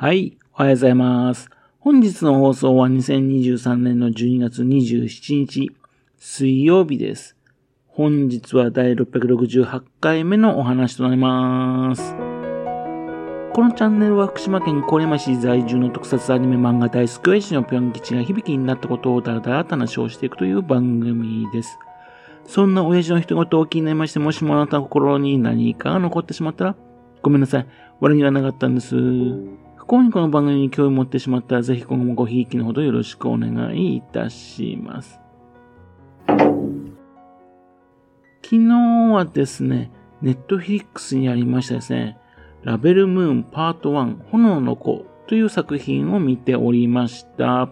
はい、おはようございます。本日の放送は2023年の12月27日、水曜日です。本日は第668回目のお話となります。このチャンネルは福島県郡山市在住の特撮アニメ漫画大好き親父のぴょん吉が響きになったことをだらだらと話をしていくという番組です。そんな親父の人事を気になりまして、もしもあなたの心に何かが残ってしまったら、ごめんなさい。悪気はなかったんです。幸にこの番組に興味を持ってしまったら、ぜひ今後もごひいきのほどよろしくお願いいたします。昨日はですね、ネットフィリックスにありましたですね、ラベルムーンパート1炎の子という作品を見ておりました。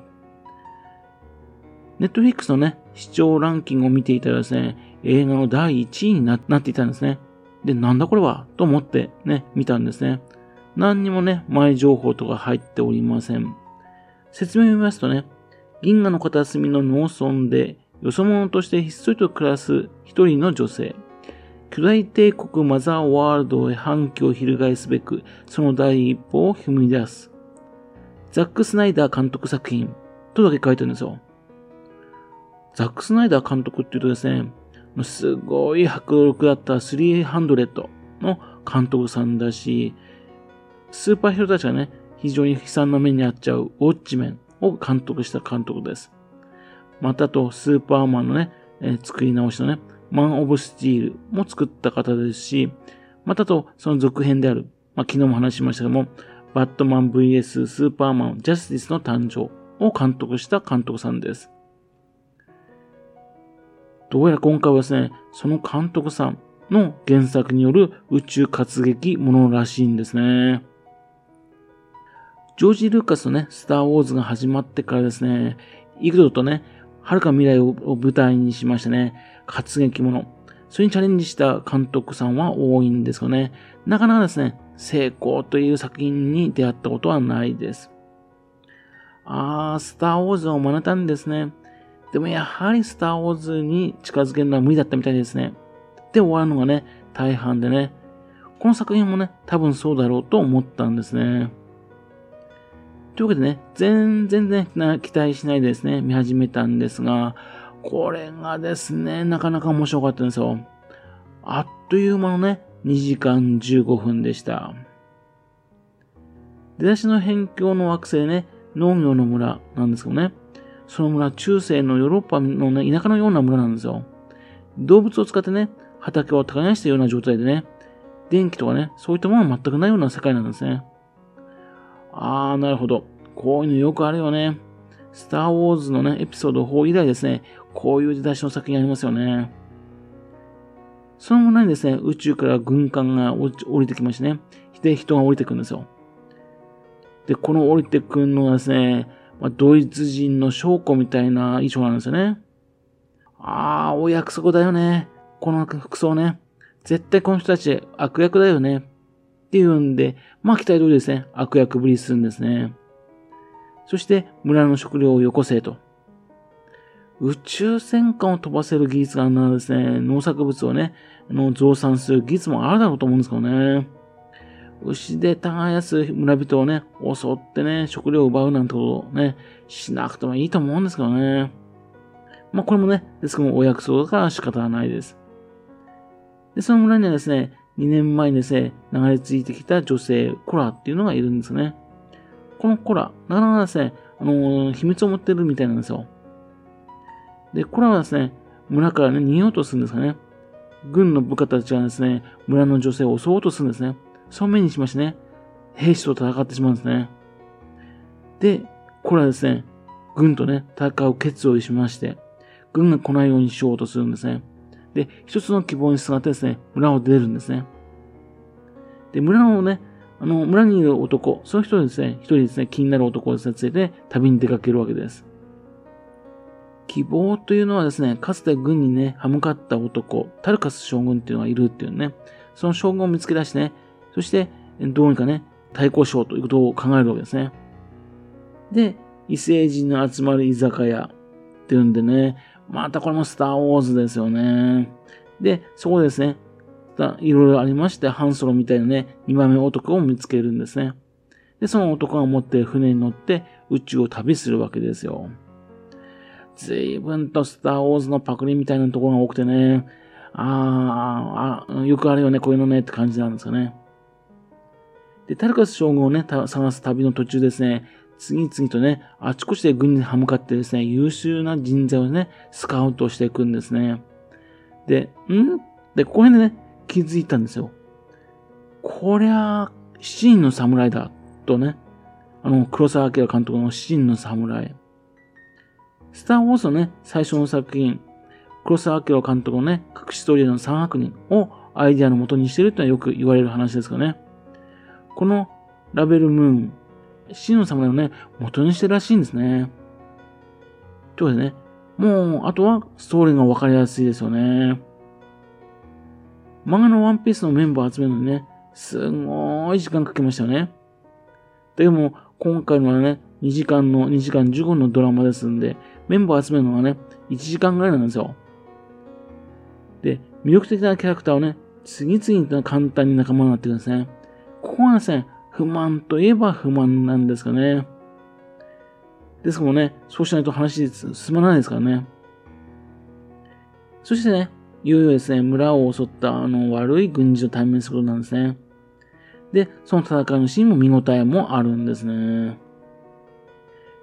ネットフリックスのね、視聴ランキングを見ていたらですね、映画の第1位になっていたんですね。で、なんだこれは？と思ってね、見たんですね。何にもね、前情報とか入っておりません。説明を見ますとね、銀河の片隅の農村で、よそ者としてひっそりと暮らす一人の女性。巨大帝国マザーワールドへ反旗を翻すべく、その第一歩を踏み出す。ザック・スナイダー監督作品とだけ書いてるんですよ。ザック・スナイダー監督って言うとですね、すごい迫力だった300の監督さんだし、スーパーヒーローたちがね、非常に悲惨な目に遭っちゃうウォッチメンを監督した監督です。またと、スーパーマンのね、えー、作り直しのね、マン・オブ・スティールも作った方ですし、またと、その続編である、まあ、昨日も話しましたけども、バットマン VS スーパーマン、ジャスティスの誕生を監督した監督さんです。どうやら今回はですね、その監督さんの原作による宇宙活劇ものらしいんですね。ジョージ・ルーカスのね、スター・ウォーズが始まってからですね、幾度とね、遥か未来を舞台にしましてね、活劇もの。それにチャレンジした監督さんは多いんですよね。なかなかですね、成功という作品に出会ったことはないです。あー、スター・ウォーズを学んだんですね。でもやはりスター・ウォーズに近づけるのは無理だったみたいですね。で終わるのがね、大半でね。この作品もね、多分そうだろうと思ったんですね。というわけでね、全然ね、期待しないでですね、見始めたんですが、これがですね、なかなか面白かったんですよ。あっという間のね、2時間15分でした。出だしの辺境の惑星ね、農業の村なんですけどね、その村、中世のヨーロッパのね、田舎のような村なんですよ。動物を使ってね、畑を耕したような状態でね、電気とかね、そういったものは全くないような世界なんですね。あー、なるほど。こういうのよくあるよね。スター・ウォーズのね、エピソード4以来ですね、こういう出だしの作品ありますよね。その前にですね、宇宙から軍艦が降りてきましてね、で、人が降りてくるんですよ。で、この降りてくるのはですね、まあ、ドイツ人の証拠みたいな衣装なんですよね。ああ、お約束だよね。この服装ね。絶対この人たち悪役だよね。っていうんで、まあ期待通りですね、悪役ぶりするんですね。そして村の食料をよこせと。宇宙戦艦を飛ばせる技術があるならですね、農作物をね、の増産する技術もあるだろうと思うんですけどね。牛で耕す村人をね、襲ってね、食料を奪うなんてことをね、しなくてもいいと思うんですけどね。まあこれもね、ですけどもお約束だから仕方はないです。で、その村にはですね、2年前にですね、流れ着いてきた女性、コラっていうのがいるんですね。このコラ、なかなかですね、あのー、秘密を持ってるみたいなんですよ。で、コラはですね、村からね、逃げようとするんですかね。軍の部下たちがですね、村の女性を襲おうとするんですね。その目にしましてね、兵士と戦ってしまうんですね。で、コラはですね、軍とね、戦う決意をしまして、軍が来ないようにしようとするんですね。で、一つの希望にすがってですね、村を出るんですね。で、村のね、あの、村にいる男、その人ですね、一人ですね、気になる男をですね、連れて旅に出かけるわけです。希望というのはですね、かつて軍にね、歯向かった男、タルカス将軍っていうのがいるっていうね、その将軍を見つけ出してね、そして、どうにかね、対抗しようということを考えるわけですね。で、異星人の集まる居酒屋っていうんでね、またこれもスターウォーズですよね。で、そこですね、いろいろありまして、ハンソロみたいなね、2番目男を見つけるんですね。で、その男が持って船に乗って宇宙を旅するわけですよ。随分とスターウォーズのパクリみたいなところが多くてね、ああ、よくあるよね、こういうのねって感じなんですよね。で、タルカス将軍をね、探す旅の途中ですね、次々とね、あちこちで軍に歯向かってですね、優秀な人材をね、スカウトしていくんですね。で、ん？で、ここら辺でね、気づいたんですよ。こりゃ、七人の侍だ、とね、あの、黒沢明監督の七人の侍。スター・ウォーズのね、最初の作品、黒沢明監督のね、隠しストーリーの三悪人をアイディアの元にしてるってのはよく言われる話ですかね。このラベルムーン、真の侍をね、元にしてるらしいんですね。ということでね、もう、あとはストーリーがわかりやすいですよね。漫画のワンピースのメンバー集めるのにね、すごい時間かけましたよね。でも、今回のはね、2時間の、2時間15分のドラマですんで、メンバー集めるのがね、1時間ぐらいなんですよ。で、魅力的なキャラクターをね、次々と簡単に仲間になってくるんですね。ここはですね、不満といえば不満なんですかね。ですもね、そうしないと話進まないですからね。そしてね、いよいよですね、村を襲ったあの悪い軍事と対面することなんですね。で、その戦いのシーンも見応えもあるんですね。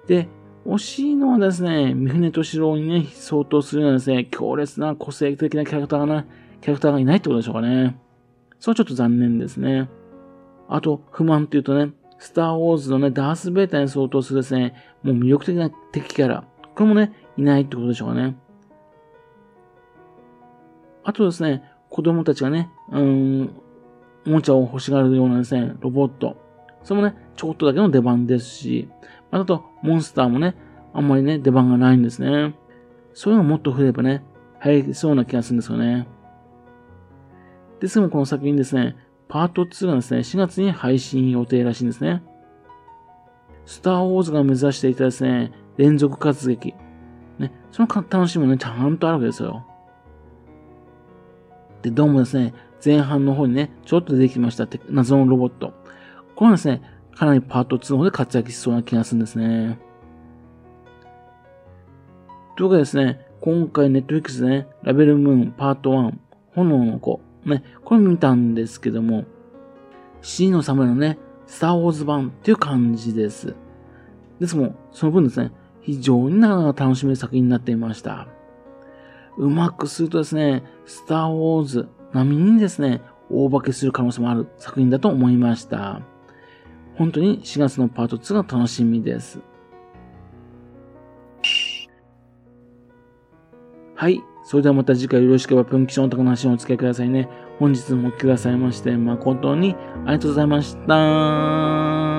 で、惜しいのはですね、三船敏郎にね、相当するようなですね、強烈な個性的なキャラクターがな、キャラクターがいないってことでしょうかね。それはちょっと残念ですね。あと、不満っていうとね、スター・ウォーズのね、ダース・ベータに相当するですね、もう魅力的な敵キャラ。これもね、いないってことでしょうかね。あとですね、子供たちがね、うん、おもちゃを欲しがるようなですね、ロボット。それもね、ちょっとだけの出番ですし、あと、モンスターもね、あんまりね、出番がないんですね。そういうのもっと増えればね、入りそうな気がするんですよね。ですが、この作品ですね、パート2がですね、4月に配信予定らしいんですね。スター・ウォーズが目指していたですね、連続活劇。ね、その楽しみもね、ちゃんとあるわけですよ。で、どうもですね、前半の方にね、ちょっと出てきましたって謎のロボット。これはですね、かなりパート2の方で活躍しそうな気がするんですね。というわけでですね、今回ネットフリックスでね、ラベルムーンパート1、炎の子、ね、これ見たんですけども、C の侍のね、スターウォーズ版っていう感じです。ですも、その分ですね、非常になかなか楽しめる作品になっていました。うまくするとですね、スターウォーズ並みにですね、大化けする可能性もある作品だと思いました。本当に4月のパート2が楽しみです。はい。それではまた次回よろしければ、プンキションとかの話をお付き合いくださいね。本日もお聞きくださいまして、誠にありがとうございました。